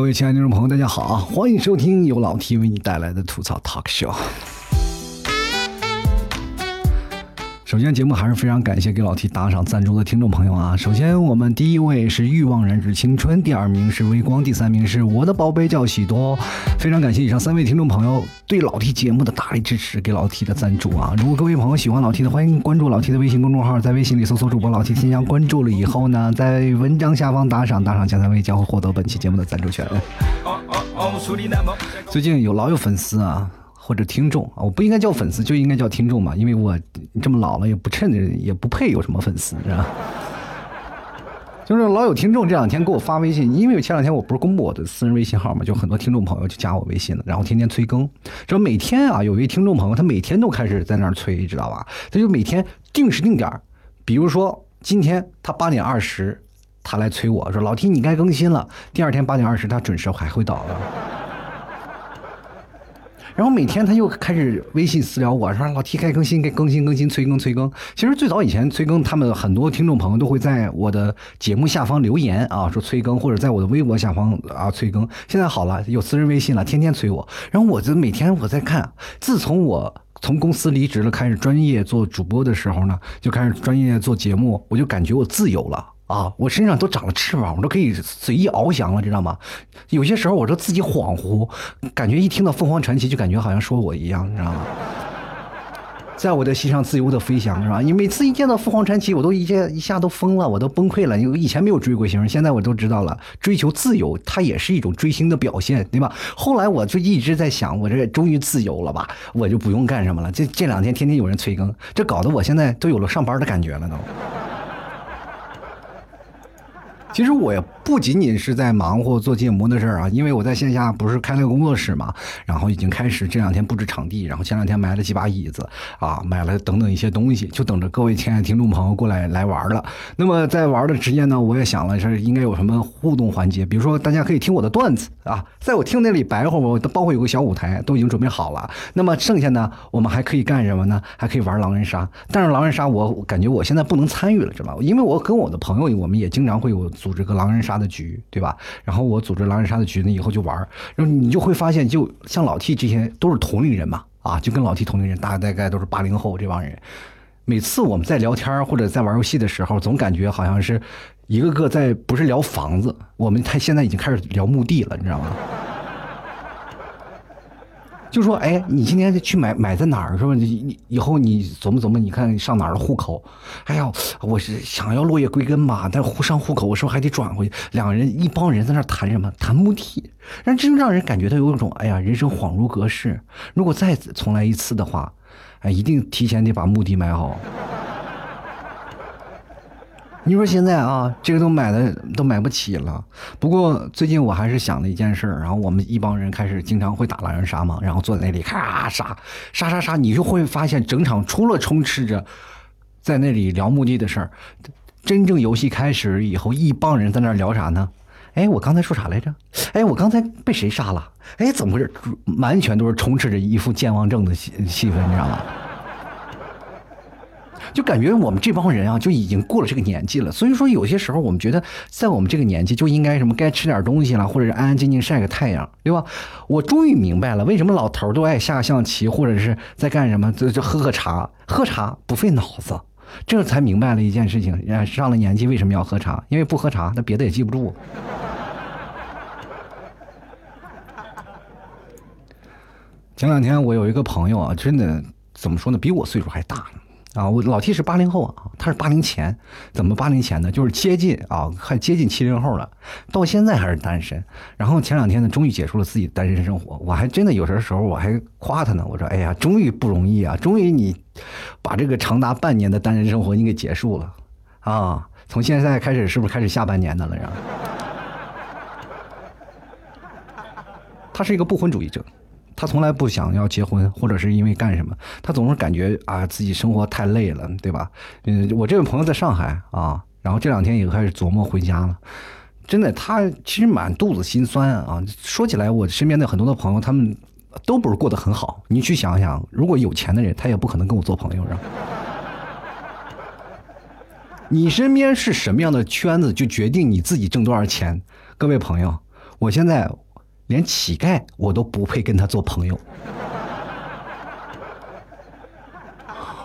各位亲爱的听众朋友，大家好，欢迎收听由老 T 为你带来的吐槽 Talk Show。首先，节目还是非常感谢给老 T 打赏赞助的听众朋友啊。首先，我们第一位是欲望燃脂青春，第二名是微光，第三名是我的宝贝叫喜多。非常感谢以上三位听众朋友对老 T 节目的大力支持，给老 T 的赞助啊。如果各位朋友喜欢老 T 的，欢迎关注老 T 的微信公众号，在微信里搜索主播老 T 添加关注了以后呢，在文章下方打赏，打赏前三位将会获得本期节目的赞助权。最近有老有粉丝啊。或者听众啊，我不应该叫粉丝，就应该叫听众嘛，因为我这么老了也不趁着，也不配有什么粉丝，是吧？就是老有听众这两天给我发微信，因为前两天我不是公布我的私人微信号嘛，就很多听众朋友就加我微信了，然后天天催更。这每天啊，有一位听众朋友，他每天都开始在那儿催，知道吧？他就每天定时定点比如说今天他八点二十，他来催我说：“老 T，你该更新了。”第二天八点二十，他准时还会到的。然后每天他又开始微信私聊我说老 T 该更新该更新更新催更催更。其实最早以前催更，他们很多听众朋友都会在我的节目下方留言啊，说催更，或者在我的微博下方啊催更。现在好了，有私人微信了，天天催我。然后我就每天我在看，自从我从公司离职了，开始专业做主播的时候呢，就开始专业做节目，我就感觉我自由了。啊，我身上都长了翅膀，我都可以随意翱翔了，知道吗？有些时候我都自己恍惚，感觉一听到凤凰传奇就感觉好像说我一样，你知道吗？在我的心上自由的飞翔，是吧？你每次一见到凤凰传奇，我都一下一下都疯了，我都崩溃了。因为以前没有追过星，现在我都知道了，追求自由，它也是一种追星的表现，对吧？后来我就一直在想，我这终于自由了吧？我就不用干什么了。这这两天天天有人催更，这搞得我现在都有了上班的感觉了，都。其实我也不仅仅是在忙活做节目的事儿啊，因为我在线下不是开了个工作室嘛，然后已经开始这两天布置场地，然后前两天买了几把椅子啊，买了等等一些东西，就等着各位亲爱的听众朋友过来来玩了。那么在玩的时间呢，我也想了是应该有什么互动环节，比如说大家可以听我的段子啊，在我听那里白话，我包括有个小舞台都已经准备好了。那么剩下呢，我们还可以干什么呢？还可以玩狼人杀，但是狼人杀我感觉我现在不能参与了，知道吧？因为我跟我的朋友，我们也经常会有。组织个狼人杀的局，对吧？然后我组织狼人杀的局呢，以后就玩然后你就会发现，就像老 T 这些都是同龄人嘛，啊，就跟老 T 同龄人，大大概都是八零后这帮人。每次我们在聊天或者在玩游戏的时候，总感觉好像是一个个在不是聊房子，我们他现在已经开始聊墓地了，你知道吗？就说哎，你今天去买买在哪儿是吧？你以后你琢磨琢磨，你看上哪儿的户口？哎呀，我是想要落叶归根嘛，但户上户口我是不是还得转回去？两个人一帮人在那谈什么？谈墓地，让真让人感觉到有一种哎呀，人生恍如隔世。如果再重来一次的话，哎，一定提前得把墓地买好。你说现在啊，这个都买的都买不起了。不过最近我还是想了一件事儿，然后我们一帮人开始经常会打狼人杀嘛，然后坐在那里咔杀杀杀杀，你就会发现整场除了充斥着在那里聊墓地的事儿，真正游戏开始以后，一帮人在那聊啥呢？哎，我刚才说啥来着？哎，我刚才被谁杀了？哎，怎么回事？完全都是充斥着一副健忘症的气气氛，你知道吗？就感觉我们这帮人啊，就已经过了这个年纪了。所以说，有些时候我们觉得，在我们这个年纪就应该什么，该吃点东西了，或者是安安静静晒个太阳，对吧？我终于明白了，为什么老头都爱下象棋，或者是在干什么，就就喝喝茶，喝茶不费脑子。这才明白了一件事情：上了年纪为什么要喝茶？因为不喝茶，那别的也记不住。前两天我有一个朋友啊，真的怎么说呢，比我岁数还大呢。啊，我老 T 是八零后啊，他是八零前，怎么八零前呢？就是接近啊，快接近七零后了，到现在还是单身。然后前两天呢，终于结束了自己单身生活，我还真的有时候我还夸他呢，我说哎呀，终于不容易啊，终于你把这个长达半年的单身生活你给结束了啊，从现在开始是不是开始下半年的了？然后，他是一个不婚主义者。他从来不想要结婚，或者是因为干什么，他总是感觉啊自己生活太累了，对吧？嗯，我这位朋友在上海啊，然后这两天也开始琢磨回家了。真的，他其实满肚子心酸啊。说起来，我身边的很多的朋友，他们都不是过得很好。你去想想，如果有钱的人，他也不可能跟我做朋友，是吧？你身边是什么样的圈子，就决定你自己挣多少钱。各位朋友，我现在连乞丐我都不配跟他做朋友。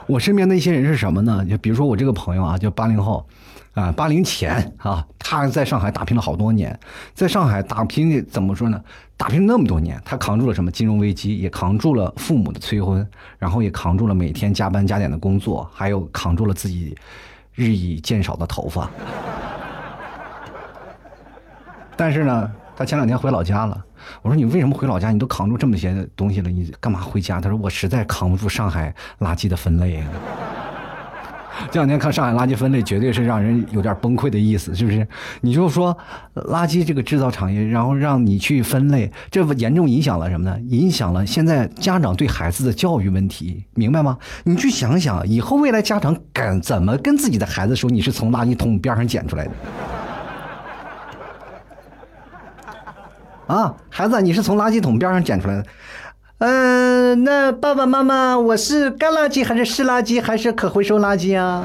我身边的一些人是什么呢？就比如说我这个朋友啊，就八零后，啊，八零前啊，他在上海打拼了好多年，在上海打拼怎么说呢？打拼那么多年，他扛住了什么金融危机，也扛住了父母的催婚，然后也扛住了每天加班加点的工作，还有扛住了自己日益渐少的头发。但是呢，他前两天回老家了。我说你为什么回老家？你都扛住这么些东西了，你干嘛回家？他说我实在扛不住上海垃圾的分类啊。这两天看上海垃圾分类，绝对是让人有点崩溃的意思，是不是？你就说垃圾这个制造产业，然后让你去分类，这严重影响了什么呢？影响了现在家长对孩子的教育问题，明白吗？你去想想，以后未来家长敢怎么跟自己的孩子说你是从垃圾桶边上捡出来的？啊，孩子，你是从垃圾桶边上捡出来的。嗯，那爸爸妈妈，我是干垃圾还是湿垃圾还是可回收垃圾啊？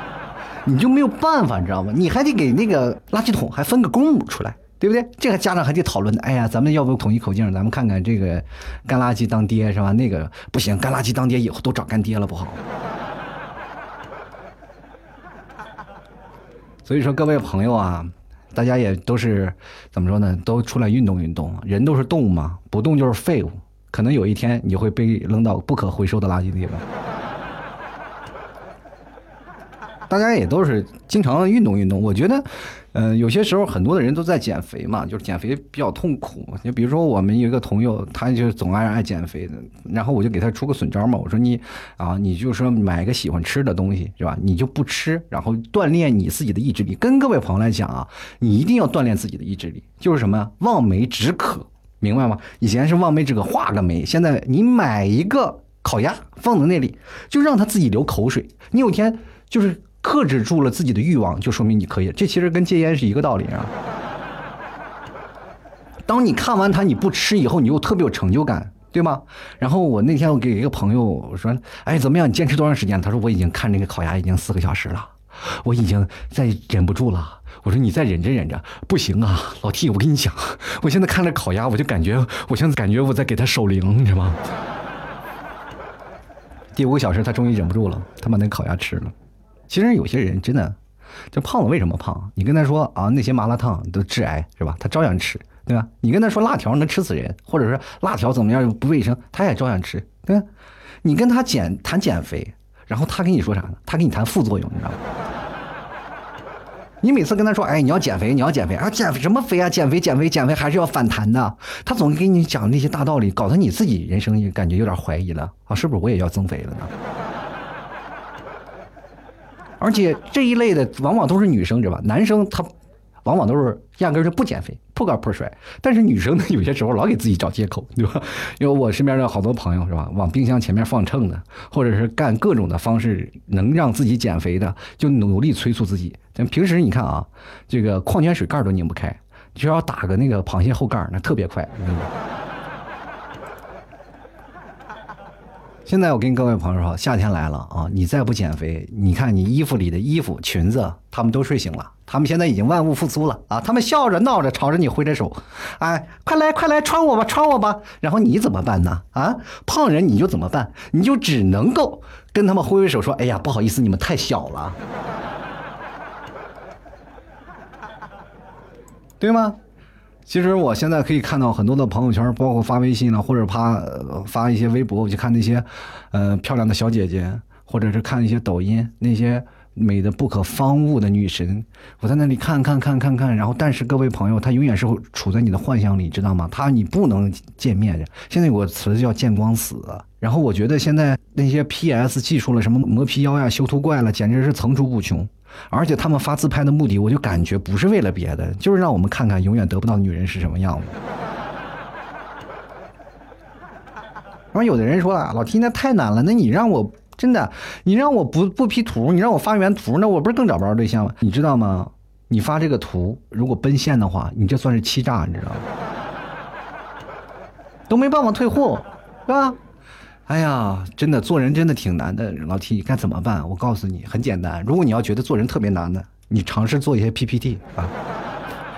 你就没有办法，你知道吗？你还得给那个垃圾桶还分个公母出来，对不对？这个家长还得讨论哎呀，咱们要不统一口径？咱们看看这个干垃圾当爹是吧？那个不行，干垃圾当爹以后都找干爹了，不好。所以说，各位朋友啊。大家也都是怎么说呢？都出来运动运动。人都是动物嘛，不动就是废物。可能有一天你会被扔到不可回收的垃圾里边。大家也都是经常运动运动，我觉得。嗯，有些时候很多的人都在减肥嘛，就是减肥比较痛苦。就比如说我们有一个朋友，他就总爱爱减肥的，然后我就给他出个损招嘛，我说你啊，你就说买个喜欢吃的东西是吧？你就不吃，然后锻炼你自己的意志力。跟各位朋友来讲啊，你一定要锻炼自己的意志力，就是什么望梅止渴，明白吗？以前是望梅止渴画个眉，现在你买一个烤鸭放在那里，就让他自己流口水。你有一天就是。克制住了自己的欲望，就说明你可以。这其实跟戒烟是一个道理啊。当你看完它你不吃以后，你又特别有成就感，对吗？然后我那天我给一个朋友我说：“哎，怎么样？你坚持多长时间？”他说：“我已经看那个烤鸭已经四个小时了，我已经再忍不住了。”我说：“你再忍着忍着，不行啊，老 T，我跟你讲，我现在看着烤鸭，我就感觉我现在感觉我在给他守灵，你知道吗？”第五个小时，他终于忍不住了，他把那烤鸭吃了。其实有些人真的，就胖子为什么胖？你跟他说啊，那些麻辣烫都致癌是吧？他照样吃，对吧？你跟他说辣条能吃死人，或者是辣条怎么样不卫生，他也照样吃，对吧？你跟他减谈减肥，然后他跟你说啥呢？他跟你谈副作用，你知道吗？你每次跟他说，哎，你要减肥，你要减肥啊，减什么肥啊？减肥，减肥，减肥还是要反弹的。他总给你讲那些大道理，搞得你自己人生也感觉有点怀疑了啊，是不是我也要增肥了呢？而且这一类的往往都是女生，知道吧？男生他往往都是压根就不减肥，破罐破摔。但是女生呢，有些时候老给自己找借口，对吧？因为我身边的好多朋友是吧，往冰箱前面放秤的，或者是干各种的方式能让自己减肥的，就努力催促自己。但平时你看啊，这个矿泉水盖都拧不开，就要打个那个螃蟹后盖儿那特别快。知道吗现在我跟各位朋友说，夏天来了啊！你再不减肥，你看你衣服里的衣服、裙子，他们都睡醒了，他们现在已经万物复苏了啊！他们笑着闹着朝着你挥着手，哎，快来快来穿我吧，穿我吧！然后你怎么办呢？啊，胖人你就怎么办？你就只能够跟他们挥挥手说，哎呀，不好意思，你们太小了，对吗？其实我现在可以看到很多的朋友圈，包括发微信了，或者发发一些微博，我就看那些，呃，漂亮的小姐姐，或者是看一些抖音，那些美的不可方物的女神，我在那里看看看看看，然后但是各位朋友，她永远是处在你的幻想里，知道吗？她你不能见面。现在有个词叫见光死，然后我觉得现在那些 PS 技术了，什么磨皮妖呀、修图怪了，简直是层出不穷。而且他们发自拍的目的，我就感觉不是为了别的，就是让我们看看永远得不到女人是什么样子。然后有的人说了：“老 T，那太难了，那你让我真的，你让我不不 P 图，你让我发原图，那我不是更找不着对象吗？你知道吗？你发这个图，如果奔现的话，你这算是欺诈，你知道吗？都没办法退货，是吧？”哎呀，真的做人真的挺难的，老 T，该怎么办？我告诉你，很简单。如果你要觉得做人特别难的，你尝试做一些 PPT 啊，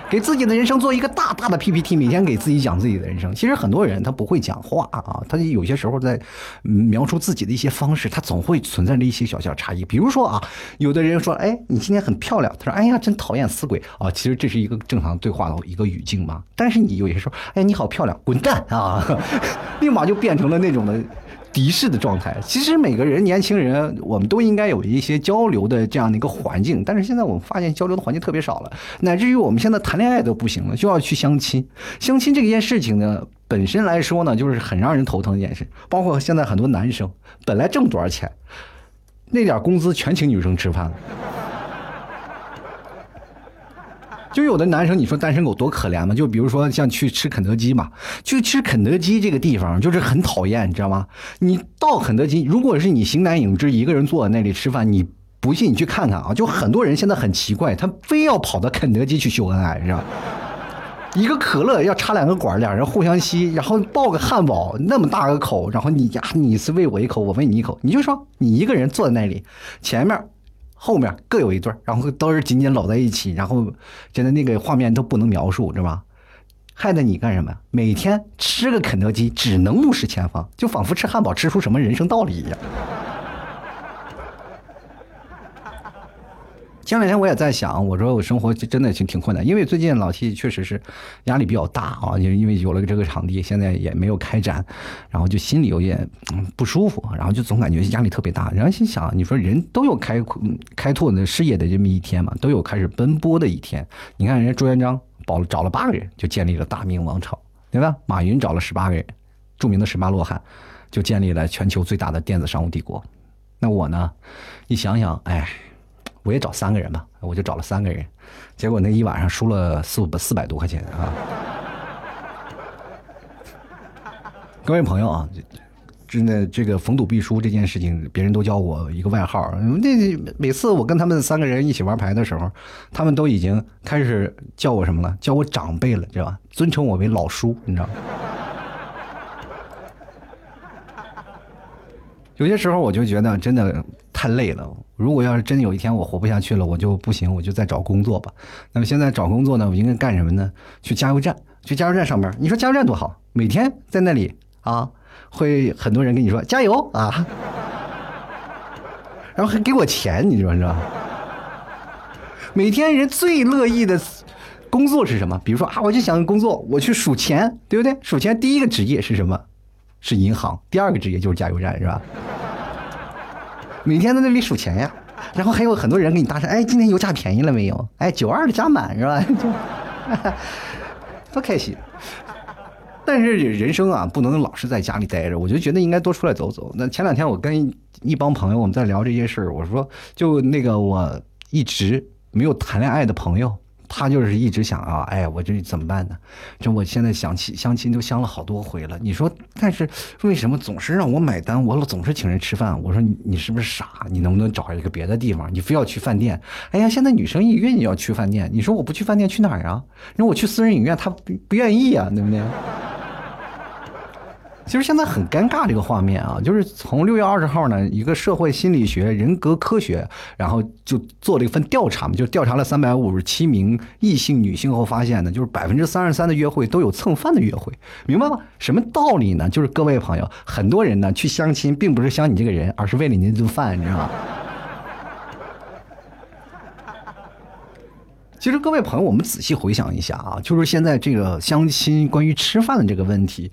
给自己的人生做一个大大的 PPT，每天给自己讲自己的人生。其实很多人他不会讲话啊，他有些时候在描述自己的一些方式，他总会存在着一些小小差异。比如说啊，有的人说：“哎，你今天很漂亮。”他说：“哎呀，真讨厌死鬼啊！”其实这是一个正常对话的一个语境嘛。但是你有些时候，哎，你好漂亮，滚蛋啊！立马就变成了那种的。敌视的状态，其实每个人年轻人，我们都应该有一些交流的这样的一个环境。但是现在我们发现交流的环境特别少了，乃至于我们现在谈恋爱都不行了，就要去相亲。相亲这件事情呢，本身来说呢，就是很让人头疼的一件事。包括现在很多男生本来挣多少钱，那点工资全请女生吃饭了。就有的男生，你说单身狗多可怜吗？就比如说像去吃肯德基嘛，去吃肯德基这个地方就是很讨厌，你知道吗？你到肯德基，如果是你形单影只一个人坐在那里吃饭，你不信你去看看啊！就很多人现在很奇怪，他非要跑到肯德基去秀恩爱，你知道一个可乐要插两个管，俩人互相吸，然后抱个汉堡那么大个口，然后你呀，你是喂我一口，我喂你一口，你就说你一个人坐在那里，前面。后面各有一对然后都是紧紧搂在一起，然后真的那个画面都不能描述，知道吧？害得你干什么？每天吃个肯德基，只能目视前方，就仿佛吃汉堡吃出什么人生道理一样。前两天我也在想，我说我生活真的挺挺困难，因为最近老 T 确实是压力比较大啊，就因为有了这个场地，现在也没有开展，然后就心里有点不舒服，然后就总感觉压力特别大。然后心想，你说人都有开开拓的事业的这么一天嘛，都有开始奔波的一天。你看人家朱元璋保找了八个人就建立了大明王朝，对吧？马云找了十八个人，著名的十八罗汉，就建立了全球最大的电子商务帝国。那我呢？你想想，哎。我也找三个人吧，我就找了三个人，结果那一晚上输了四五四百多块钱啊！各位朋友啊，真的这个逢赌必输这件事情，别人都叫我一个外号。那每次我跟他们三个人一起玩牌的时候，他们都已经开始叫我什么了？叫我长辈了，知道吧？尊称我为老叔，你知道吗？有些时候我就觉得真的太累了。如果要是真有一天我活不下去了，我就不行，我就再找工作吧。那么现在找工作呢，我应该干什么呢？去加油站，去加油站上班。你说加油站多好，每天在那里啊，会很多人跟你说加油啊，然后还给我钱，你说是吧？每天人最乐意的工作是什么？比如说啊，我就想工作，我去数钱，对不对？数钱第一个职业是什么？是银行。第二个职业就是加油站，是吧？每天在那里数钱呀，然后还有很多人给你搭讪，哎，今天油价便宜了没有？哎，九二的加满是吧？多开心！但是人生啊，不能老是在家里待着，我就觉得应该多出来走走。那前两天我跟一帮朋友我们在聊这些事儿，我说就那个我一直没有谈恋爱的朋友。他就是一直想啊，哎，我这怎么办呢？这我现在想起相亲都相了好多回了。你说，但是为什么总是让我买单？我总是请人吃饭。我说你你是不是傻？你能不能找一个别的地方？你非要去饭店？哎呀，现在女生一约你要去饭店。你说我不去饭店去哪儿啊？那我去私人影院，他不不愿意啊，对不对？其实现在很尴尬，这个画面啊，就是从六月二十号呢，一个社会心理学人格科学，然后就做了一份调查嘛，就调查了三百五十七名异性女性后发现呢，就是百分之三十三的约会都有蹭饭的约会，明白吗？什么道理呢？就是各位朋友，很多人呢去相亲，并不是相你这个人，而是为了你那顿饭，你知道吗？其实各位朋友，我们仔细回想一下啊，就是现在这个相亲关于吃饭的这个问题。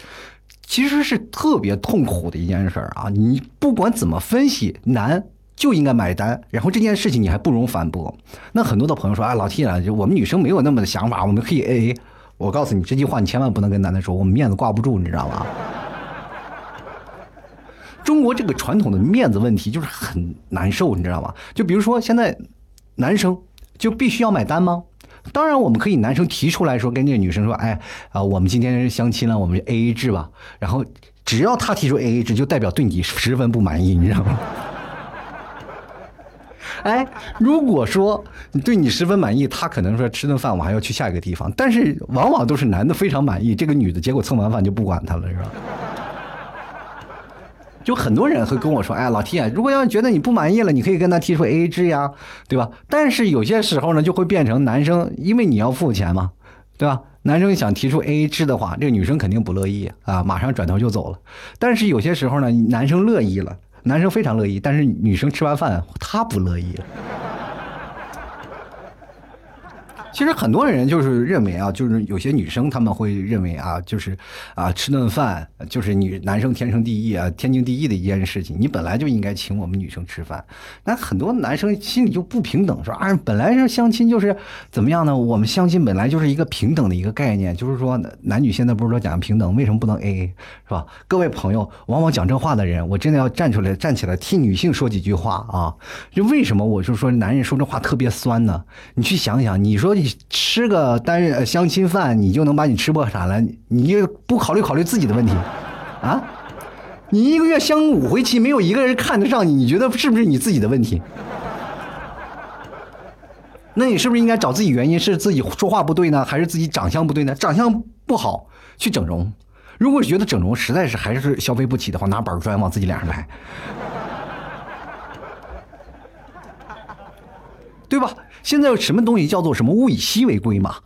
其实是特别痛苦的一件事儿啊！你不管怎么分析，男就应该买单，然后这件事情你还不容反驳。那很多的朋友说：“啊，老 T 啊，就我们女生没有那么的想法，我们可以 AA。”我告诉你这句话，你千万不能跟男的说，我们面子挂不住，你知道吗？中国这个传统的面子问题就是很难受，你知道吗？就比如说现在男生就必须要买单吗？当然，我们可以男生提出来说，跟这个女生说，哎，啊，我们今天相亲了，我们 A A 制吧。然后，只要他提出 A A 制，就代表对你十分不满意，你知道吗？哎，如果说你对你十分满意，他可能说吃顿饭我还要去下一个地方。但是，往往都是男的非常满意，这个女的结果蹭完饭就不管他了，是吧？就很多人会跟我说：“哎，老 T 啊，如果要觉得你不满意了，你可以跟他提出 AA 制呀，对吧？但是有些时候呢，就会变成男生，因为你要付钱嘛，对吧？男生想提出 A A 制的话，这个女生肯定不乐意啊，马上转头就走了。但是有些时候呢，男生乐意了，男生非常乐意，但是女生吃完饭他不乐意了。其实很多人就是认为啊，就是有些女生他们会认为啊，就是啊吃顿饭就是女男生天生第一啊，天经地义的一件事情。你本来就应该请我们女生吃饭。那很多男生心里就不平等，说啊，本来是相亲就是怎么样呢？我们相亲本来就是一个平等的一个概念，就是说男女现在不是说讲平等，为什么不能 A A 是吧？各位朋友，往往讲这话的人，我真的要站出来站起来替女性说几句话啊！就为什么我就说男人说这话特别酸呢？你去想想，你说。吃个单人相亲饭，你就能把你吃破产了？你就不考虑考虑自己的问题啊？你一个月相五回亲，没有一个人看得上你，你觉得是不是你自己的问题？那你是不是应该找自己原因？是自己说话不对呢，还是自己长相不对呢？长相不好去整容，如果觉得整容实在是还是消费不起的话，拿板砖往自己脸上拍，对吧？现在有什么东西叫做什么物以稀为贵嘛，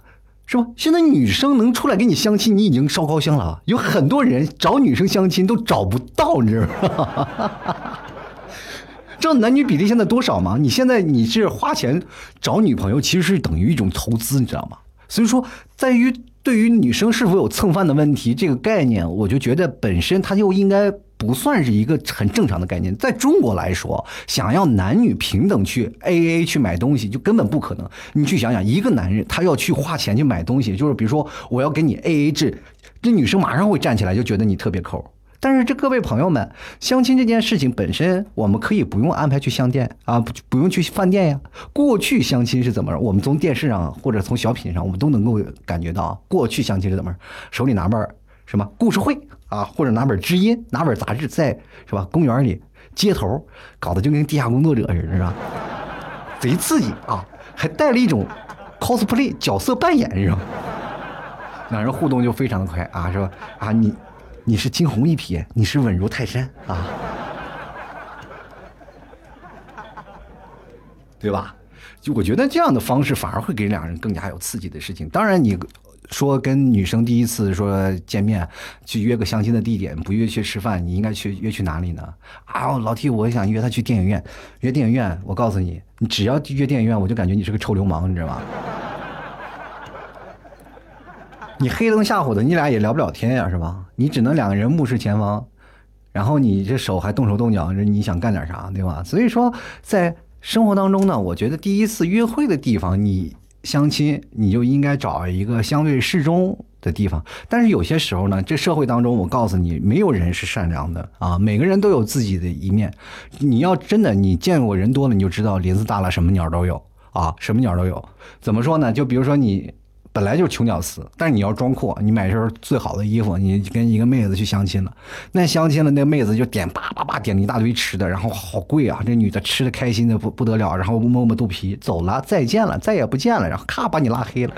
是吧？现在女生能出来跟你相亲，你已经烧高香了。有很多人找女生相亲都找不到，你知道吗？知道男女比例现在多少吗？你现在你是花钱找女朋友，其实是等于一种投资，你知道吗？所以说，在于对于女生是否有蹭饭的问题这个概念，我就觉得本身它就应该。不算是一个很正常的概念，在中国来说，想要男女平等去 A A 去买东西，就根本不可能。你去想想，一个男人他要去花钱去买东西，就是比如说我要给你 A A 制，这女生马上会站起来就觉得你特别抠。但是这各位朋友们，相亲这件事情本身，我们可以不用安排去相店啊，不不用去饭店呀。过去相亲是怎么？我们从电视上或者从小品上，我们都能够感觉到，过去相亲是怎么？手里拿本什么故事会。啊，或者拿本知音，拿本杂志，在是吧？公园里、街头，搞得就跟地下工作者似的，是吧？贼刺激啊！还带了一种 cosplay 角色扮演，是吧？两人互动就非常的快啊，是吧？啊，你你是惊鸿一瞥，你是稳如泰山啊，对吧？就我觉得这样的方式反而会给两人更加有刺激的事情。当然你。说跟女生第一次说见面，去约个相亲的地点，不约去吃饭，你应该去约去哪里呢？啊，老 T，我想约她去电影院，约电影院。我告诉你，你只要约电影院，我就感觉你是个臭流氓，你知道吗？你黑灯瞎火的，你俩也聊不了天呀，是吧？你只能两个人目视前方，然后你这手还动手动脚，你想干点啥，对吧？所以说，在生活当中呢，我觉得第一次约会的地方，你。相亲，你就应该找一个相对适中的地方。但是有些时候呢，这社会当中，我告诉你，没有人是善良的啊，每个人都有自己的一面。你要真的，你见过人多了，你就知道林子大了，什么鸟都有啊，什么鸟都有。怎么说呢？就比如说你。本来就是穷屌丝，但是你要装阔，你买身最好的衣服，你跟一个妹子去相亲了，那相亲了，那妹子就点叭叭叭点了一大堆吃的，然后好贵啊，这女的吃的开心的不不得了，然后摸摸肚皮走了，再见了，再也不见了，然后咔把你拉黑了。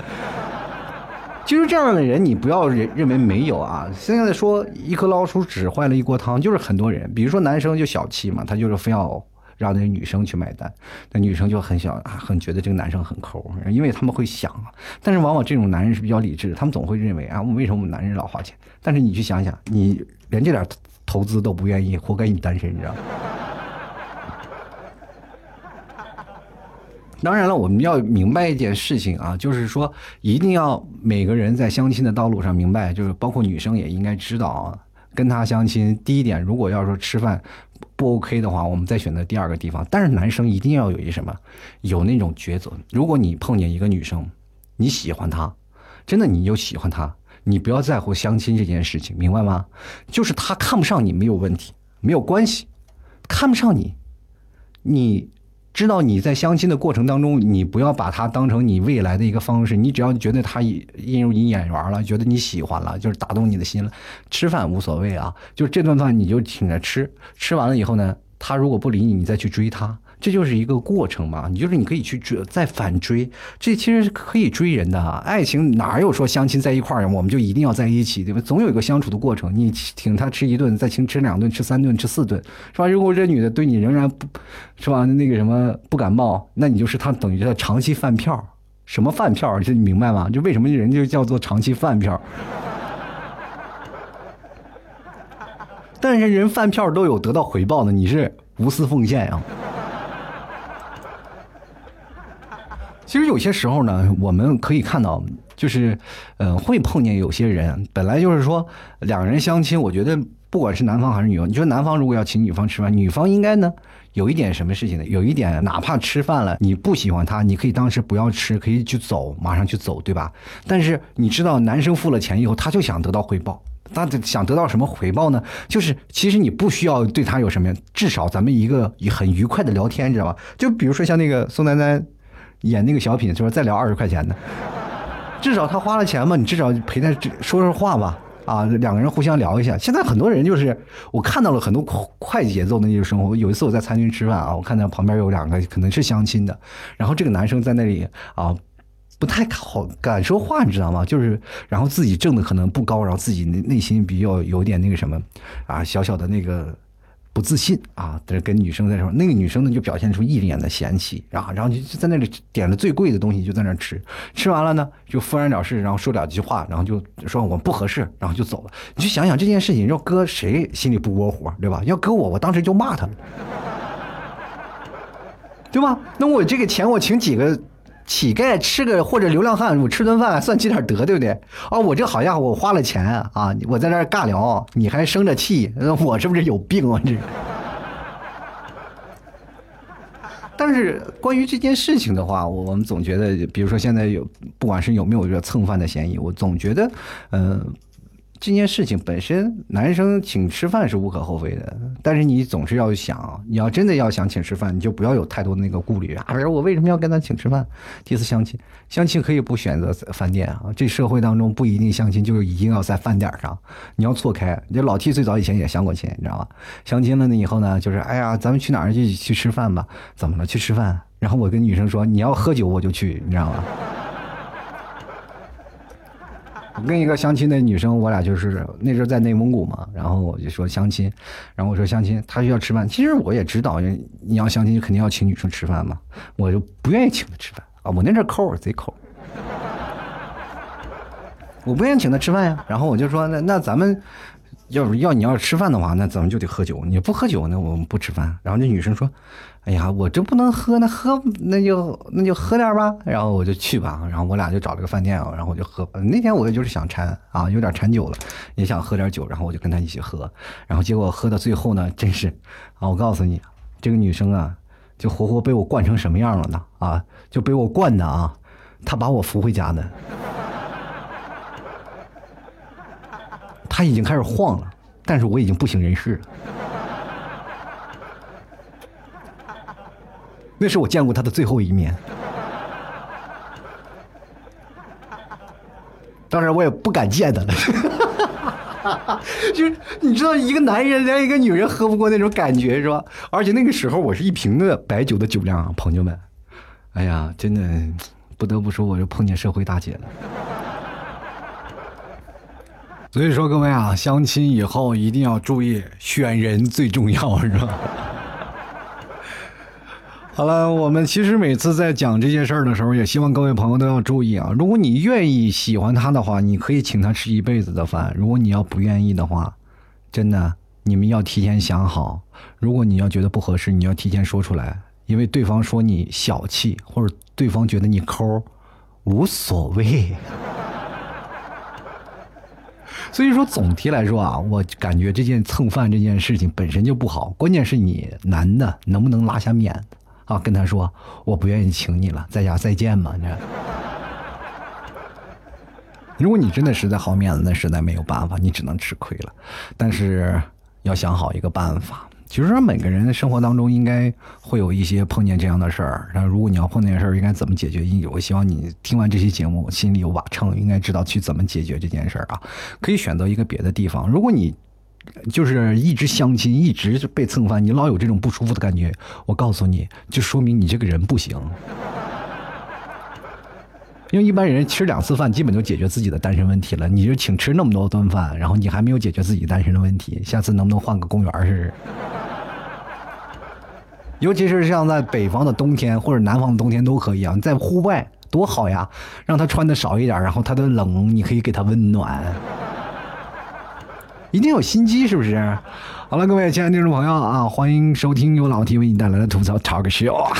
就是这样的人，你不要认认为没有啊。现在说一颗老鼠屎坏了一锅汤，就是很多人，比如说男生就小气嘛，他就是非要。让那女生去买单，那女生就很想，很觉得这个男生很抠，因为他们会想啊。但是往往这种男人是比较理智，他们总会认为啊，为什么我们男人老花钱？但是你去想想，你连这点投资都不愿意，活该你单身，你知道吗？当然了，我们要明白一件事情啊，就是说一定要每个人在相亲的道路上明白，就是包括女生也应该知道啊。跟他相亲，第一点，如果要说吃饭不 OK 的话，我们再选择第二个地方。但是男生一定要有一什么，有那种抉择。如果你碰见一个女生，你喜欢她，真的你就喜欢她，你不要在乎相亲这件事情，明白吗？就是她看不上你没有问题，没有关系，看不上你，你。知道你在相亲的过程当中，你不要把他当成你未来的一个方式。你只要觉得他映入你眼缘了，觉得你喜欢了，就是打动你的心了。吃饭无所谓啊，就这顿饭你就请着吃。吃完了以后呢，他如果不理你，你再去追他。这就是一个过程嘛，你就是你可以去追，再反追，这其实是可以追人的啊。爱情哪有说相亲在一块儿，我们就一定要在一起，对吧？总有一个相处的过程。你请他吃一顿，再请吃两顿，吃三顿，吃四顿，是吧？如果这女的对你仍然不，是吧？那个什么不感冒，那你就是他等于他长期饭票，什么饭票？这你明白吗？就为什么人就叫做长期饭票？但是人饭票都有得到回报的，你是无私奉献啊！其实有些时候呢，我们可以看到，就是，呃，会碰见有些人，本来就是说两个人相亲，我觉得不管是男方还是女方，你说男方如果要请女方吃饭，女方应该呢有一点什么事情呢？有一点，哪怕吃饭了，你不喜欢他，你可以当时不要吃，可以去走，马上去走，对吧？但是你知道，男生付了钱以后，他就想得到回报，他想得到什么回报呢？就是其实你不需要对他有什么，至少咱们一个很愉快的聊天，知道吧？就比如说像那个宋丹丹。演那个小品，就说再聊二十块钱的，至少他花了钱嘛，你至少陪他说说话吧，啊，两个人互相聊一下。现在很多人就是我看到了很多快节奏的那种生活。有一次我在餐厅吃饭啊，我看到旁边有两个可能是相亲的，然后这个男生在那里啊，不太好敢说话，你知道吗？就是然后自己挣的可能不高，然后自己内内心比较有点那个什么啊，小小的那个。不自信啊，在跟女生在说，那个女生呢就表现出一脸的嫌弃，然后然后就在那里点了最贵的东西，就在那吃，吃完了呢就敷衍了事，然后说两句话，然后就说我们不合适，然后就走了。你就想想这件事情，要搁谁心里不窝火，对吧？要搁我，我当时就骂他，对吧？那我这个钱我请几个。乞丐吃个或者流浪汉，我吃顿饭算积点德，对不对？哦，我这好家伙，我花了钱啊，我在那尬聊，你还生着气，我是不是有病啊？这。但是关于这件事情的话，我我们总觉得，比如说现在有，不管是有没有这蹭饭的嫌疑，我总觉得，嗯。这件事情本身，男生请吃饭是无可厚非的，但是你总是要想，你要真的要想请吃饭，你就不要有太多的那个顾虑啊！比如我为什么要跟他请吃饭？第一次相亲，相亲可以不选择饭店啊，这社会当中不一定相亲就是一定要在饭点上，你要错开。这老 T 最早以前也相过亲，你知道吧？相亲了呢以后呢，就是哎呀，咱们去哪儿去去吃饭吧？怎么了？去吃饭？然后我跟女生说，你要喝酒我就去，你知道吗？我跟一个相亲的女生，我俩就是那时候在内蒙古嘛，然后我就说相亲，然后我说相亲，她需要吃饭。其实我也知道，你要相亲肯定要请女生吃饭嘛，我就不愿意请她吃饭啊。我那阵抠，贼抠，我不愿意请她吃饭呀。然后我就说，那那咱们。要是要你要是吃饭的话，那咱们就得喝酒。你不喝酒，那我们不吃饭。然后那女生说：“哎呀，我这不能喝，那喝那就那就喝点吧。”然后我就去吧。然后我俩就找了个饭店啊，然后我就喝。那天我也就是想馋啊，有点馋酒了，也想喝点酒。然后我就跟她一起喝。然后结果喝到最后呢，真是啊，我告诉你，这个女生啊，就活活被我灌成什么样了呢？啊，就被我灌的啊，她把我扶回家的。他已经开始晃了，但是我已经不省人事了。那是我见过他的最后一面。当然，我也不敢见他了。就是你知道，一个男人连一个女人喝不过那种感觉是吧？而且那个时候我是一瓶的白酒的酒量啊，朋友们。哎呀，真的不得不说，我就碰见社会大姐了。所以说，各位啊，相亲以后一定要注意选人最重要，是吧？好了，我们其实每次在讲这件事儿的时候，也希望各位朋友都要注意啊。如果你愿意喜欢他的话，你可以请他吃一辈子的饭；如果你要不愿意的话，真的你们要提前想好。如果你要觉得不合适，你要提前说出来，因为对方说你小气，或者对方觉得你抠，无所谓。所以说，总体来说啊，我感觉这件蹭饭这件事情本身就不好，关键是你男的能不能拉下面子啊？跟他说我不愿意请你了，在家再见嘛。你，如果你真的实在好面子，那实在没有办法，你只能吃亏了。但是要想好一个办法。其实说每个人的生活当中应该会有一些碰见这样的事儿，然后如果你要碰见事儿，应该怎么解决？我希望你听完这期节目心里有把秤，应该知道去怎么解决这件事儿啊。可以选择一个别的地方。如果你就是一直相亲，一直被蹭饭，你老有这种不舒服的感觉，我告诉你就说明你这个人不行。因为一般人吃两次饭，基本就解决自己的单身问题了。你就请吃那么多顿饭，然后你还没有解决自己单身的问题，下次能不能换个公园试试？尤其是像在北方的冬天或者南方的冬天都可以啊，你在户外。多好呀！让他穿的少一点，然后他的冷你可以给他温暖，一定有心机，是不是？好了，各位亲爱的听众朋友啊，欢迎收听由老 T 为你带来的吐槽 Talk Show。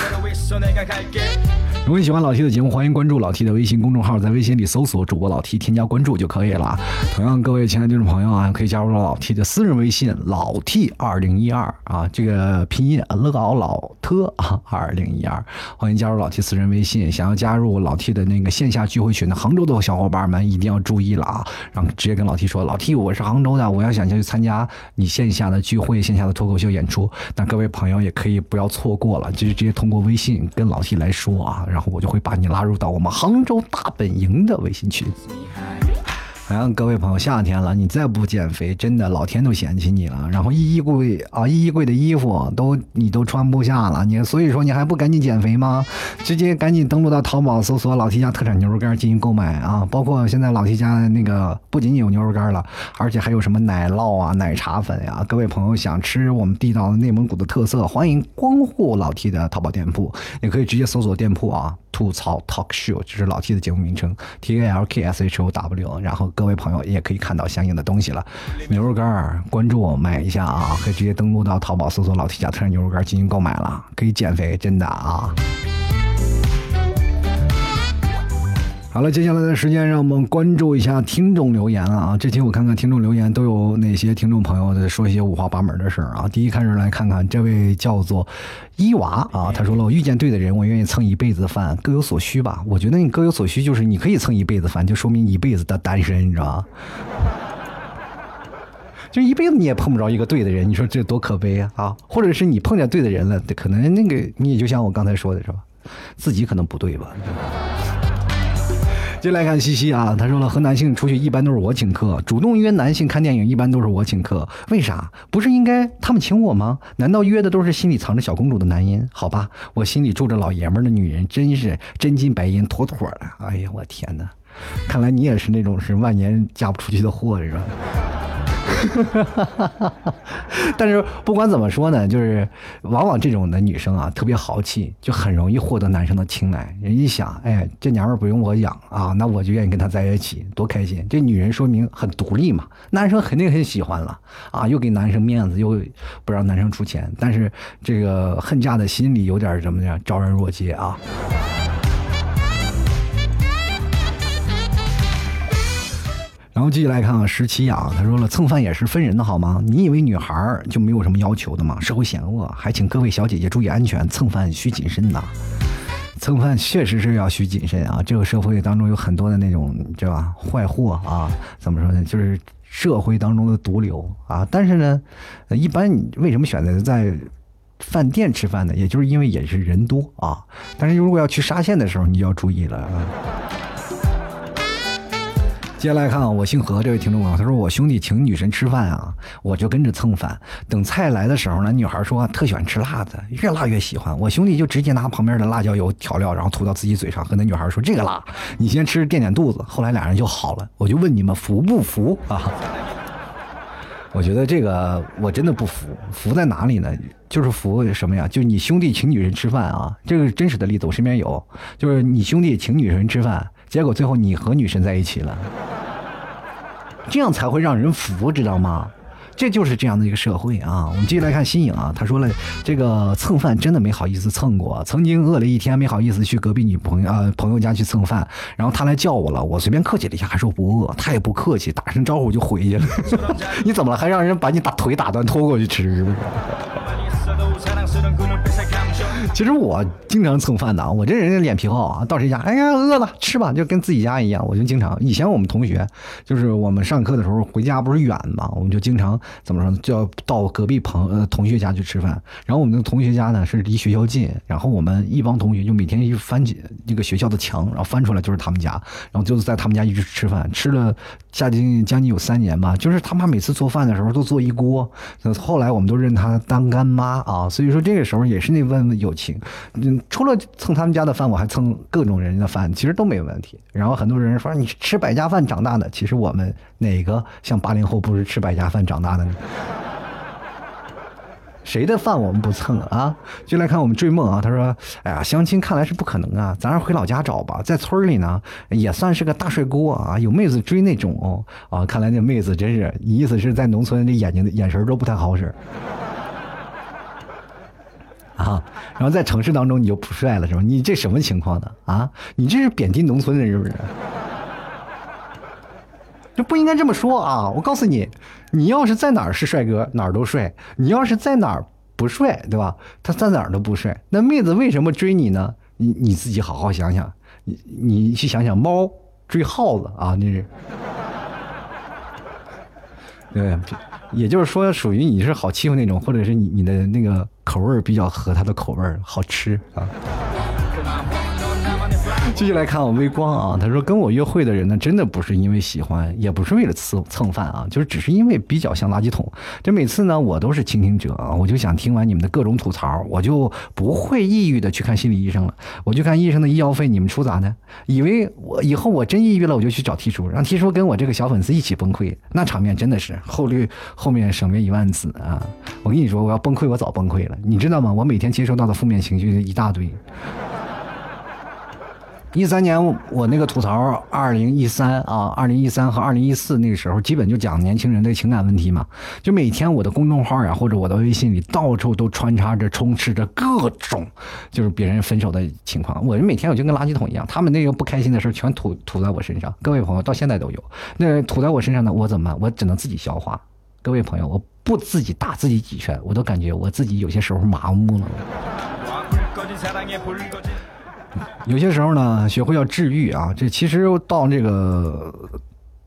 如果你喜欢老 T 的节目，欢迎关注老 T 的微信公众号，在微信里搜索主播老 T，添加关注就可以了。同样，各位亲爱的听众朋友啊，可以加入老 T 的私人微信老 T 二零一二啊，这个拼音乐搞老特啊二零一二，欢迎加入老 T 私人微信。想要加入老 T 的那个线下聚会群的杭州的小伙伴们一定要注意了啊，然后直接跟老 T 说，老 T 我是杭州的，我要想去参加你线下的聚会、线下的脱口秀演出，那各位朋友也可以不要错过了，就是直接通过微信跟老 T 来说啊。然后我就会把你拉入到我们杭州大本营的微信群。然后各位朋友，夏天了，你再不减肥，真的老天都嫌弃你了。然后衣衣柜啊，衣柜的衣服都你都穿不下了，你所以说你还不赶紧减肥吗？直接赶紧登录到淘宝搜索老 T 家特产牛肉干进行购买啊！包括现在老 T 家那个不仅仅有牛肉干了，而且还有什么奶酪啊、奶茶粉呀。各位朋友想吃我们地道的内蒙古的特色，欢迎光顾老 T 的淘宝店铺，也可以直接搜索店铺啊。吐槽 talk show 就是老 T 的节目名称，T A L K S H O W，然后各位朋友也可以看到相应的东西了。牛肉干儿，关注我买一下啊，可以直接登录到淘宝搜索老 T 家特产牛肉干进行购买了，可以减肥，真的啊。好了，接下来的时间让我们关注一下听众留言啊！这期我看看听众留言都有哪些听众朋友的说一些五花八门的事儿啊。第一开始来看看这位叫做伊娃啊，他说了：“我遇见对的人，我愿意蹭一辈子饭，各有所需吧。”我觉得你各有所需，就是你可以蹭一辈子饭，就说明你一辈子的单身，你知道吗？就一辈子你也碰不着一个对的人，你说这多可悲啊！啊，或者是你碰见对的人了，可能那个你也就像我刚才说的是吧，自己可能不对吧。接来看西西啊，他说了，和男性出去一般都是我请客，主动约男性看电影一般都是我请客，为啥？不是应该他们请我吗？难道约的都是心里藏着小公主的男人？好吧，我心里住着老爷们的女人，真是真金白银，妥妥的。哎呀，我天哪，看来你也是那种是万年嫁不出去的货，是吧？但是不管怎么说呢，就是往往这种的女生啊，特别豪气，就很容易获得男生的青睐。人一想，哎，这娘们不用我养啊，那我就愿意跟她在一起，多开心！这女人说明很独立嘛，男生肯定很喜欢了啊，又给男生面子，又不让男生出钱，但是这个恨嫁的心里有点怎么样，昭然若揭啊。然后继续来看啊，十七啊，他说了，蹭饭也是分人的好吗？你以为女孩就没有什么要求的吗？社会险恶，还请各位小姐姐注意安全，蹭饭需谨慎呐。蹭饭确实是要需谨慎啊，这个社会当中有很多的那种，对吧？坏货啊，怎么说呢？就是社会当中的毒瘤啊。但是呢，一般为什么选择在饭店吃饭呢？也就是因为也是人多啊。但是如果要去沙县的时候，你就要注意了啊。接下来看啊，我姓何这位听众啊，他说我兄弟请女神吃饭啊，我就跟着蹭饭。等菜来的时候呢，女孩说特喜欢吃辣的，越辣越喜欢。我兄弟就直接拿旁边的辣椒油调料，然后涂到自己嘴上，和那女孩说这个辣，你先吃垫垫肚子。后来俩人就好了。我就问你们服不服啊？我觉得这个我真的不服，服在哪里呢？就是服什么呀？就你兄弟请女人吃饭啊，这个真实的例子，我身边有，就是你兄弟请女神吃饭，结果最后你和女神在一起了。这样才会让人服，知道吗？这就是这样的一个社会啊！我们继续来看新颖啊，他说了，这个蹭饭真的没好意思蹭过，曾经饿了一天没好意思去隔壁女朋友啊朋友家去蹭饭，然后他来叫我了，我随便客气了一下，还说不饿，他也不客气，打声招呼就回去了。你怎么了？还让人把你打腿打断拖过去吃？其实我经常蹭饭的，我这人脸皮厚啊，到谁家，哎呀饿了吃吧，就跟自己家一样，我就经常。以前我们同学，就是我们上课的时候回家不是远嘛，我们就经常怎么说呢，就要到隔壁朋呃同学家去吃饭。然后我们的同学家呢是离学校近，然后我们一帮同学就每天一翻起那个学校的墙，然后翻出来就是他们家，然后就是在他们家一直吃饭，吃了将近将近有三年吧。就是他妈每次做饭的时候都做一锅，后来我们都认他当干妈啊，所以说这个时候也是那问问友情。嗯，除了蹭他们家的饭，我还蹭各种人的饭，其实都没问题。然后很多人说你吃百家饭长大的，其实我们哪个像八零后不是吃百家饭长大的呢？谁的饭我们不蹭啊？就来看我们追梦啊，他说：“哎呀，相亲看来是不可能啊，咱还是回老家找吧。在村里呢，也算是个大帅哥啊，有妹子追那种哦啊。看来那妹子真是，意思是在农村这眼睛眼神都不太好使啊？然后在城市当中你就不帅了是吧？你这什么情况呢？啊，你这是贬低农村人是不是？就不应该这么说啊！我告诉你。”你要是在哪儿是帅哥，哪儿都帅；你要是在哪儿不帅，对吧？他在哪儿都不帅。那妹子为什么追你呢？你你自己好好想想，你你去想想，猫追耗子啊，那是。对，也就是说，属于你是好欺负那种，或者是你你的那个口味比较合他的口味，好吃啊。继续来看我微光啊，他说跟我约会的人呢，真的不是因为喜欢，也不是为了蹭蹭饭啊，就是只是因为比较像垃圾桶。这每次呢，我都是倾听者啊，我就想听完你们的各种吐槽，我就不会抑郁的去看心理医生了。我就看医生的医药费，你们出咋的？以为我以后我真抑郁了，我就去找 T 叔，让 T 叔跟我这个小粉丝一起崩溃，那场面真的是后率后面省略一万字啊！我跟你说，我要崩溃，我早崩溃了，你知道吗？我每天接收到的负面情绪一大堆。一三年我那个吐槽，二零一三啊，二零一三和二零一四那个时候，基本就讲年轻人的情感问题嘛。就每天我的公众号呀，或者我的微信里，到处都穿插着、充斥着各种就是别人分手的情况。我每天我就跟垃圾桶一样，他们那个不开心的事全吐吐在我身上。各位朋友，到现在都有那吐在我身上的，我怎么办？我只能自己消化。各位朋友，我不自己打自己几拳，我都感觉我自己有些时候麻木了。有些时候呢，学会要治愈啊，这其实到那个。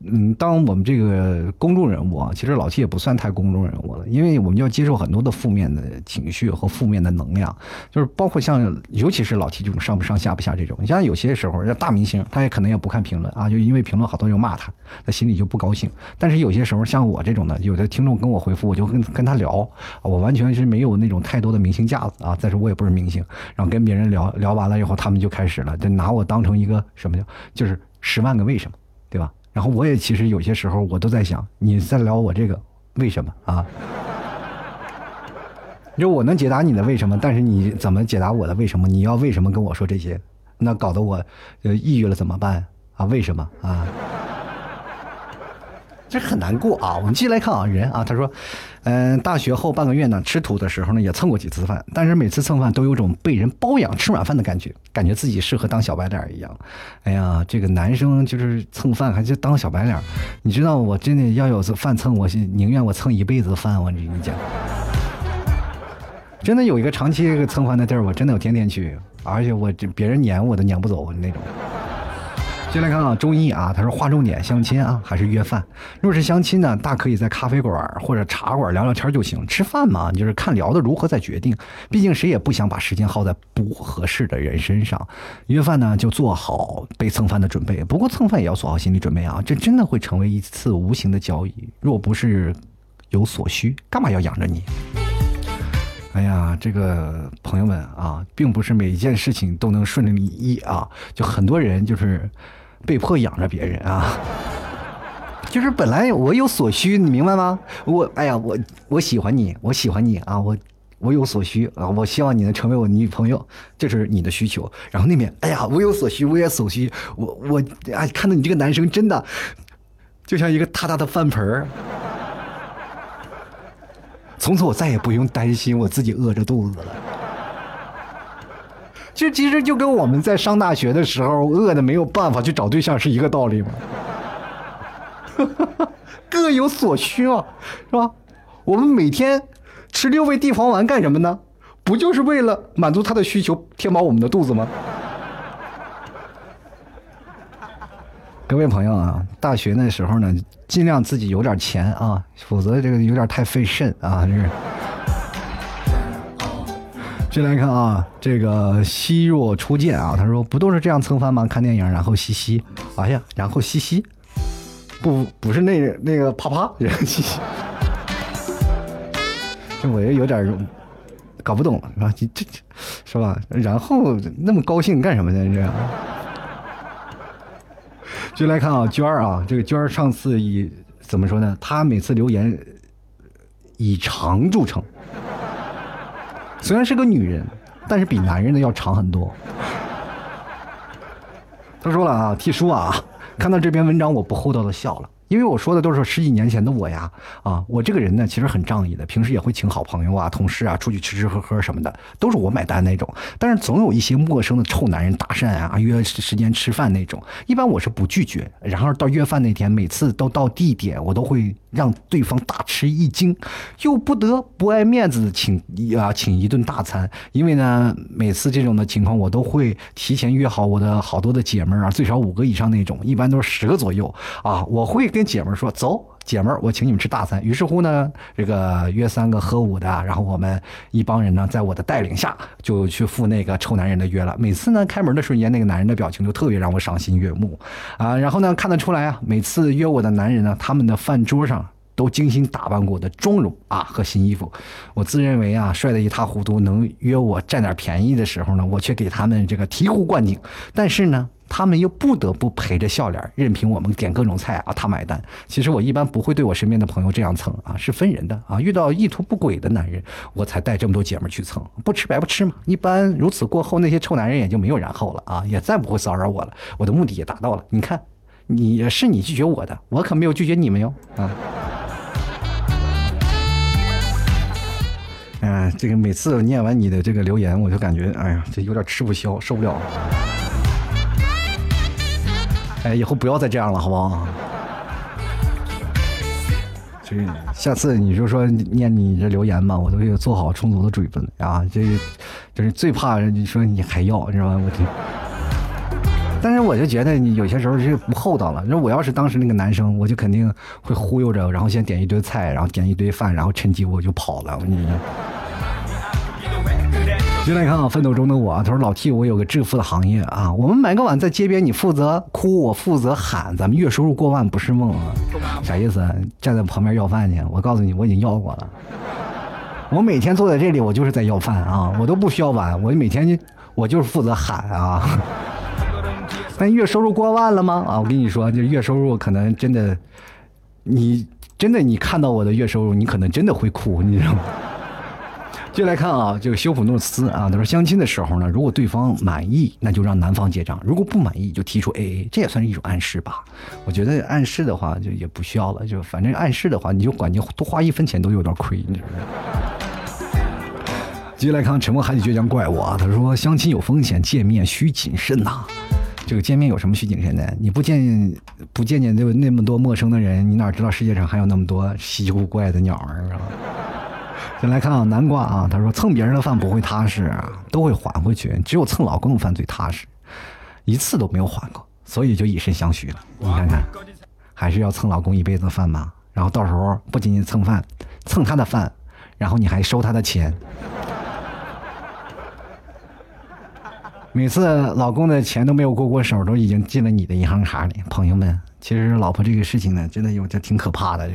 嗯，当我们这个公众人物啊，其实老七也不算太公众人物了，因为我们要接受很多的负面的情绪和负面的能量，就是包括像，尤其是老七这种上不上下不下这种。你像有些时候，像大明星，他也可能也不看评论啊，就因为评论好多人骂他，他心里就不高兴。但是有些时候，像我这种的，有的听众跟我回复，我就跟跟他聊，我完全是没有那种太多的明星架子啊。再说我也不是明星，然后跟别人聊聊完了以后，他们就开始了，就拿我当成一个什么叫，就是十万个为什么，对吧？然后我也其实有些时候我都在想，你在聊我这个为什么啊？就我能解答你的为什么，但是你怎么解答我的为什么？你要为什么跟我说这些？那搞得我呃抑郁了怎么办啊？为什么啊？这很难过啊！我们继续来看啊，人啊，他说，嗯，大学后半个月呢，吃土的时候呢，也蹭过几次饭，但是每次蹭饭都有种被人包养吃软饭的感觉，感觉自己适合当小白脸一样。哎呀，这个男生就是蹭饭还就当小白脸，你知道我真的要有饭蹭，我宁愿我蹭一辈子饭。我跟你讲，真的有一个长期蹭饭的地儿，我真的我天天去，而且我这别人撵我都撵不走那种。先来看啊，中医啊，他说划重点，相亲啊还是约饭？若是相亲呢，大可以在咖啡馆或者茶馆聊聊天就行。吃饭嘛，就是看聊的如何再决定。毕竟谁也不想把时间耗在不合适的人身上。约饭呢，就做好被蹭饭的准备。不过蹭饭也要做好心理准备啊，这真的会成为一次无形的交易。若不是有所需，干嘛要养着你？哎呀，这个朋友们啊，并不是每一件事情都能顺利意啊，就很多人就是。被迫养着别人啊，就是本来我有所需，你明白吗？我哎呀，我我喜欢你，我喜欢你啊，我我有所需啊，我希望你能成为我女朋友，这是你的需求。然后那边，哎呀，我有所需，我也所需，我我哎，看到你这个男生真的就像一个大大的饭盆儿，从此我再也不用担心我自己饿着肚子了。就其实就跟我们在上大学的时候饿的没有办法去找对象是一个道理吗？各有所需啊，是吧？我们每天吃六味地黄丸干什么呢？不就是为了满足他的需求，填饱我们的肚子吗？各位朋友啊，大学那时候呢，尽量自己有点钱啊，否则这个有点太费肾啊，这是。进来看啊，这个西若初见啊，他说不都是这样蹭饭吗？看电影然后嘻嘻，哎呀，然后嘻嘻，不不是那那个啪啪，然后嘻嘻，这我也有点搞不懂了是吧，这这是吧？然后那么高兴干什么呢？这样，就来看啊，娟儿啊，这个娟儿上次以怎么说呢？她每次留言以长著称。虽然是个女人，但是比男人的要长很多。他说了啊替叔啊，看到这篇文章我不厚道的笑了。因为我说的都是十几年前的我呀，啊，我这个人呢其实很仗义的，平时也会请好朋友啊、同事啊出去吃吃喝喝什么的，都是我买单那种。但是总有一些陌生的臭男人搭讪啊，约时间吃饭那种，一般我是不拒绝。然后到约饭那天，每次都到地点，我都会让对方大吃一惊，又不得不爱面子的请啊请一顿大餐。因为呢，每次这种的情况，我都会提前约好我的好多的姐妹啊，最少五个以上那种，一般都是十个左右啊，我会跟。跟姐们说走，姐们儿，我请你们吃大餐。于是乎呢，这个约三个喝五的，然后我们一帮人呢，在我的带领下，就去赴那个臭男人的约了。每次呢，开门的瞬间，那个男人的表情就特别让我赏心悦目啊。然后呢，看得出来啊，每次约我的男人呢，他们的饭桌上都精心打扮过的妆容啊和新衣服。我自认为啊，帅得一塌糊涂，能约我占点便宜的时候呢，我却给他们这个醍醐灌顶。但是呢。他们又不得不陪着笑脸，任凭我们点各种菜啊，他买单。其实我一般不会对我身边的朋友这样蹭啊，是分人的啊。遇到意图不轨的男人，我才带这么多姐们去蹭，不吃白不吃嘛。一般如此过后，那些臭男人也就没有然后了啊，也再不会骚扰我了。我的目的也达到了。你看，你是你拒绝我的，我可没有拒绝你们哟啊。嗯，这个每次念完你的这个留言，我就感觉，哎呀，这有点吃不消，受不了了。哎，以后不要再这样了，好不好？这下次你就说念你这留言吧，我都给做好充足的准备啊。这，就是最怕你说你还要，你知道吧？我天！但是我就觉得你有些时候是不厚道了。那我要是当时那个男生，我就肯定会忽悠着，然后先点一堆菜，然后点一堆饭，然后趁机我就跑了。我跟你说。进来看啊，奋斗中的我，他说老 T，我有个致富的行业啊，我们买个碗在街边，你负责哭，我负责喊，咱们月收入过万不是梦啊？啥意思？站在旁边要饭去？我告诉你，我已经要过了。我每天坐在这里，我就是在要饭啊，我都不需要碗，我每天就我就是负责喊啊。但月收入过万了吗？啊，我跟你说，就月收入可能真的，你真的你看到我的月收入，你可能真的会哭，你知道吗？接来看啊，这个修普诺斯啊，他说相亲的时候呢，如果对方满意，那就让男方结账；如果不满意，就提出 AA，这也算是一种暗示吧。我觉得暗示的话就也不需要了，就反正暗示的话，你就管你多花一分钱都有点亏，你知道吗？接下来看沉默海底倔强怪物啊，他说相亲有风险，见面需谨慎呐。这个见面有什么需谨慎的？你不见不见见那那么多陌生的人，你哪知道世界上还有那么多稀奇古怪的鸟儿啊？先来看啊，南瓜啊，他说蹭别人的饭不会踏实，都会还回去，只有蹭老公的饭最踏实，一次都没有还过，所以就以身相许了。你看看，还是要蹭老公一辈子的饭吗？然后到时候不仅仅蹭饭，蹭他的饭，然后你还收他的钱，每次老公的钱都没有过过手，都已经进了你的银行卡里。朋友们，其实老婆这个事情呢，真的有这挺可怕的。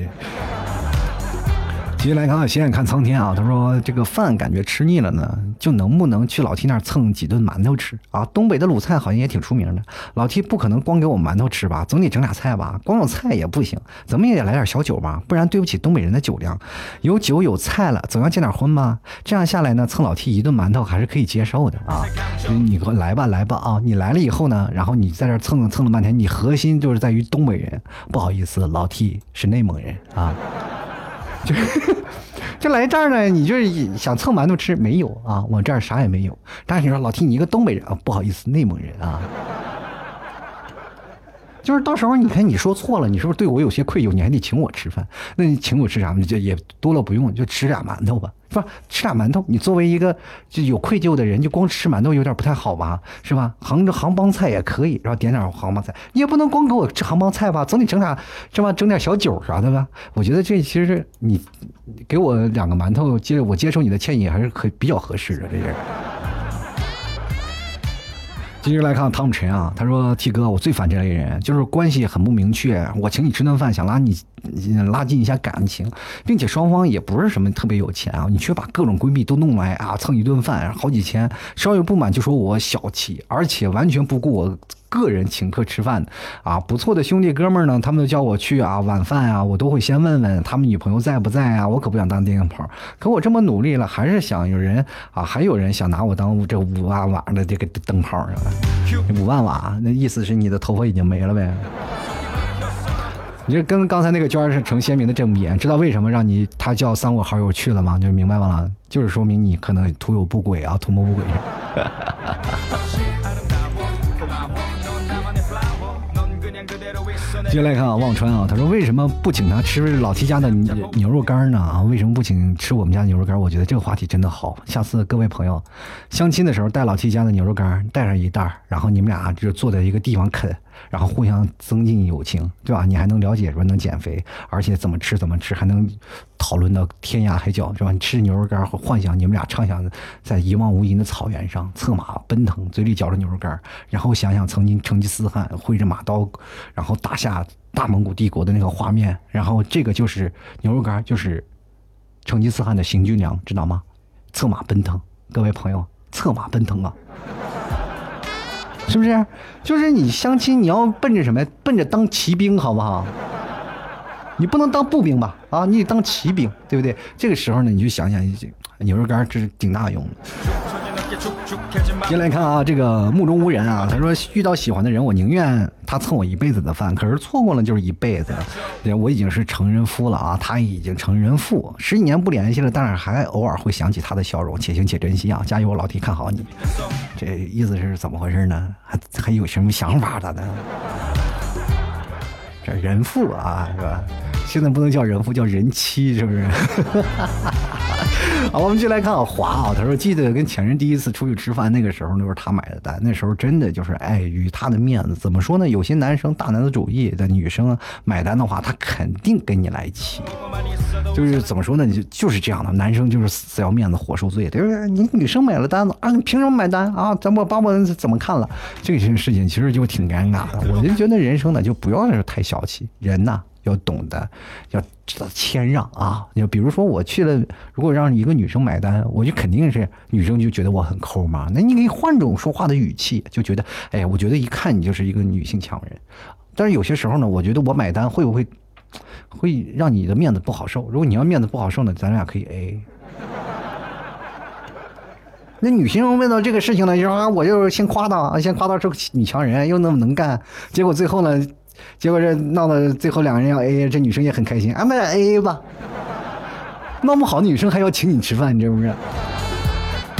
接下来看看，斜眼看苍天啊。他说：“这个饭感觉吃腻了呢，就能不能去老 T 那儿蹭几顿馒头吃啊？东北的鲁菜好像也挺出名的。老 T 不可能光给我馒头吃吧？总得整俩菜吧？光有菜也不行，怎么也得来点小酒吧？不然对不起东北人的酒量。有酒有菜了，总要见点荤吧？这样下来呢，蹭老 T 一顿馒头还是可以接受的啊。你给我来吧，来吧啊！你来了以后呢，然后你在这蹭蹭了半天，你核心就是在于东北人。不好意思，老 T 是内蒙人啊。”就 就来这儿呢，你就是想蹭馒头吃？没有啊，我这儿啥也没有。但是你说老提你一个东北人啊，不好意思，内蒙人啊。就是到时候你看你说错了，你是不是对我有些愧疚？你还得请我吃饭，那你请我吃啥？你就也多了不用，就吃俩馒头吧，是吧？吃俩馒头，你作为一个就有愧疚的人，就光吃馒头有点不太好吧，是吧？杭杭帮菜也可以，然后点点杭帮菜，你也不能光给我吃杭帮菜吧，总得整点是吧？整点小酒啥的吧？我觉得这其实你给我两个馒头，接我接受你的歉意还是可比较合适的，这是。继续来看汤姆陈啊，他说：“T 哥，我最烦这类人，就是关系很不明确，我请你吃顿饭，想拉你拉近一下感情，并且双方也不是什么特别有钱啊，你却把各种闺蜜都弄来啊蹭一顿饭好几千，稍有不满就说我小气，而且完全不顾我。个人请客吃饭，啊，不错的兄弟哥们儿呢，他们都叫我去啊，晚饭啊，我都会先问问他们女朋友在不在啊，我可不想当电灯泡，可我这么努力了，还是想有人啊，还有人想拿我当这五万瓦的这个灯泡是吧？五万瓦，那意思是你的头发已经没了呗？你就跟刚才那个娟是成鲜明的正比，知道为什么让你他叫三五好友去了吗？就明白了，就是说明你可能图有不轨啊，图谋不轨。接下来看啊，忘川啊，他说为什么不请他吃老 T 家的牛肉干呢？啊，为什么不请吃我们家牛肉干？我觉得这个话题真的好。下次各位朋友相亲的时候带老 T 家的牛肉干，带上一袋然后你们俩就坐在一个地方啃。然后互相增进友情，对吧？你还能了解说能减肥，而且怎么吃怎么吃，还能讨论到天涯海角，是吧？你吃牛肉干，幻想你们俩畅想在一望无垠的草原上策马奔腾，嘴里嚼着牛肉干，然后想想曾经成吉思汗挥着马刀，然后打下大蒙古帝国的那个画面，然后这个就是牛肉干，就是成吉思汗的行军粮，知道吗？策马奔腾，各位朋友，策马奔腾啊！是不是？就是你相亲，你要奔着什么？奔着当骑兵，好不好？你不能当步兵吧？啊，你得当骑兵，对不对？这个时候呢，你就想想，牛肉干这是顶大用的。进来看啊，这个目中无人啊。他说遇到喜欢的人，我宁愿他蹭我一辈子的饭，可是错过了就是一辈子。我已经是成人夫了啊，他已经成人妇，十几年不联系了，但是还偶尔会想起他的笑容，且行且珍惜啊！加油，我老弟，看好你。这意思是怎么回事呢？还还有什么想法的呢？这人妇啊，是吧？现在不能叫人妇，叫人妻，是不是？好，我们就来看，华啊，他说记得跟前任第一次出去吃饭，那个时候都是他买的单，那时候真的就是碍于他的面子。怎么说呢？有些男生大男子主义的女生买单的话，他肯定跟你来气。就是怎么说呢？就就是这样的，男生就是死要面子活受罪，对不对？你女生买了单子啊，你凭什么买单啊？咱我把我怎么看了？这些事情其实就挺尴尬的。我就觉得人生呢，就不要太小气，人呐。要懂得，要知道谦让啊！你比如说我去了，如果让一个女生买单，我就肯定是女生就觉得我很抠嘛。那你可以换种说话的语气，就觉得，哎呀，我觉得一看你就是一个女性强人。但是有些时候呢，我觉得我买单会不会会让你的面子不好受？如果你要面子不好受呢，咱俩可以 AA。那女性问到这个事情呢，就说啊，我就先夸她，先夸她是个女强人，又那么能干，结果最后呢？结果这闹到最后，两个人要 A A，这女生也很开心，俺们 A A 吧。闹不好，女生还要请你吃饭，你知不知道？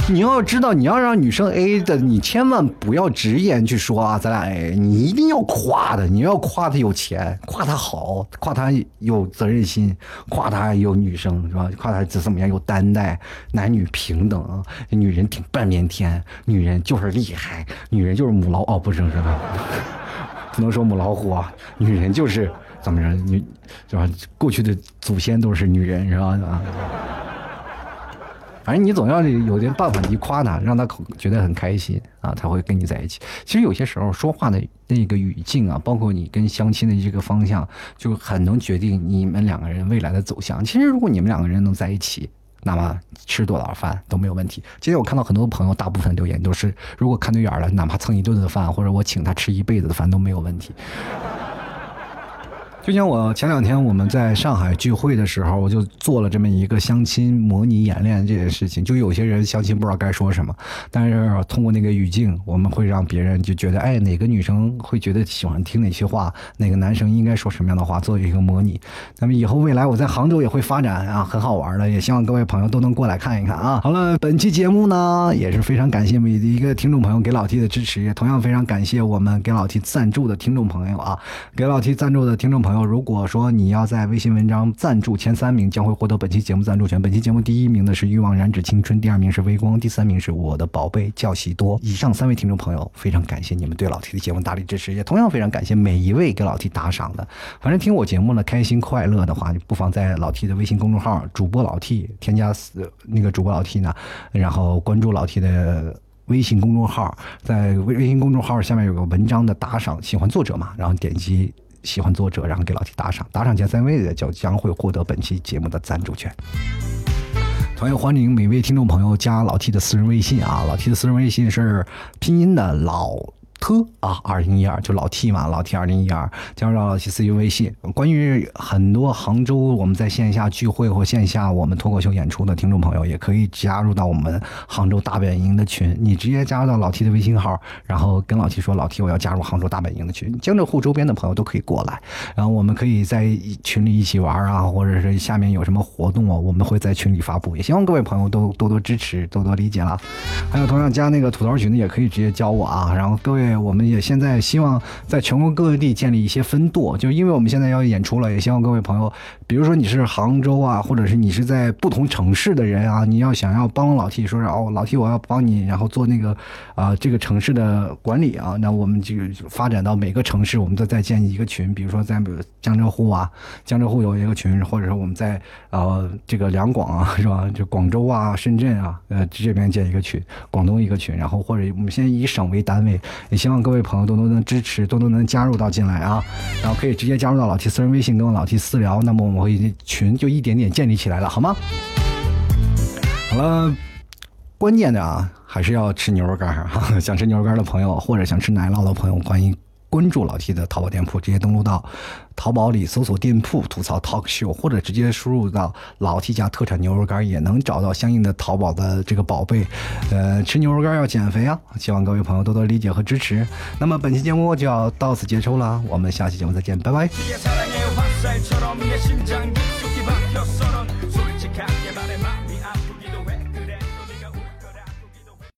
你要知道，你要让女生 A A 的，你千万不要直言去说啊，咱俩 AA 你一定要夸的，你要夸她有钱，夸她好，夸她有责任心，夸她有女生是吧？夸她怎么样有担待，男女平等，女人顶半边天，女人就是厉害，女人就是母老哦，不是是吧？不能说母老虎啊，女人就是怎么着，女是吧？过去的祖先都是女人，是吧？啊，反正你总要有点办法，你夸她，让她觉得很开心啊，她会跟你在一起。其实有些时候说话的那个语境啊，包括你跟相亲的这个方向，就很能决定你们两个人未来的走向。其实如果你们两个人能在一起。那么吃多少饭都没有问题。今天我看到很多朋友，大部分留言都是，如果看对眼了，哪怕蹭一顿的饭，或者我请他吃一辈子的饭都没有问题。就像我前两天我们在上海聚会的时候，我就做了这么一个相亲模拟演练这件事情。就有些人相亲不知道该说什么，但是通过那个语境，我们会让别人就觉得，哎，哪个女生会觉得喜欢听哪些话，哪个男生应该说什么样的话，做一个模拟。那么以后未来我在杭州也会发展啊，很好玩的，也希望各位朋友都能过来看一看啊。好了，本期节目呢也是非常感谢每一个听众朋友给老 T 的支持，也同样非常感谢我们给老 T 赞助的听众朋友啊，给老 T 赞助的听众朋友。如果说你要在微信文章赞助前三名，将会获得本期节目赞助权。本期节目第一名的是欲望燃脂青春，第二名是微光，第三名是我的宝贝叫喜多。以上三位听众朋友，非常感谢你们对老 T 的节目大力支持，也同样非常感谢每一位给老 T 打赏的。反正听我节目呢，开心快乐的话，你不妨在老 T 的微信公众号“主播老 T” 添加那个主播老 T 呢，然后关注老 T 的微信公众号，在微微信公众号下面有个文章的打赏，喜欢作者嘛，然后点击。喜欢作者，然后给老 T 打赏，打赏前三位的就将会获得本期节目的赞助权。同样欢迎每位听众朋友加老 T 的私人微信啊，老 T 的私人微信是拼音的老。特啊，二零一二就老 T 嘛，老 T 二零一二，加入到老 T 私域微信。关于很多杭州我们在线下聚会或线下我们脱口秀演出的听众朋友，也可以加入到我们杭州大本营的群。你直接加入到老 T 的微信号，然后跟老 T 说：“老 T，我要加入杭州大本营的群。”江浙沪周边的朋友都可以过来，然后我们可以在群里一起玩啊，或者是下面有什么活动啊，我们会在群里发布。也希望各位朋友都多多支持，多多理解了。还有同样加那个吐槽群的，也可以直接教我啊。然后各位。对我们也现在希望在全国各地建立一些分舵，就因为我们现在要演出了，也希望各位朋友，比如说你是杭州啊，或者是你是在不同城市的人啊，你要想要帮老 T 说是哦，老 T 我要帮你，然后做那个啊这个城市的管理啊，那我们就发展到每个城市，我们都再建一个群，比如说在江浙沪啊，江浙沪有一个群，或者说我们在呃这个两广啊，是吧？就广州啊、深圳啊，呃这边建一个群，广东一个群，然后或者我们先以省为单位，也希望。各位朋友多多能支持，多多能加入到进来啊，然后可以直接加入到老 T 私人微信跟我老 T 私聊，那么我们会群就一点点建立起来了，好吗？好了，关键的啊，还是要吃牛肉干哈，想吃牛肉干的朋友，或者想吃奶酪的朋友，欢迎。关注老 T 的淘宝店铺，直接登录到淘宝里搜索店铺吐槽 Talk Show，或者直接输入到老 T 家特产牛肉干，也能找到相应的淘宝的这个宝贝。呃，吃牛肉干要减肥啊！希望各位朋友多多理解和支持。那么本期节目就要到此结束了，我们下期节目再见，拜拜。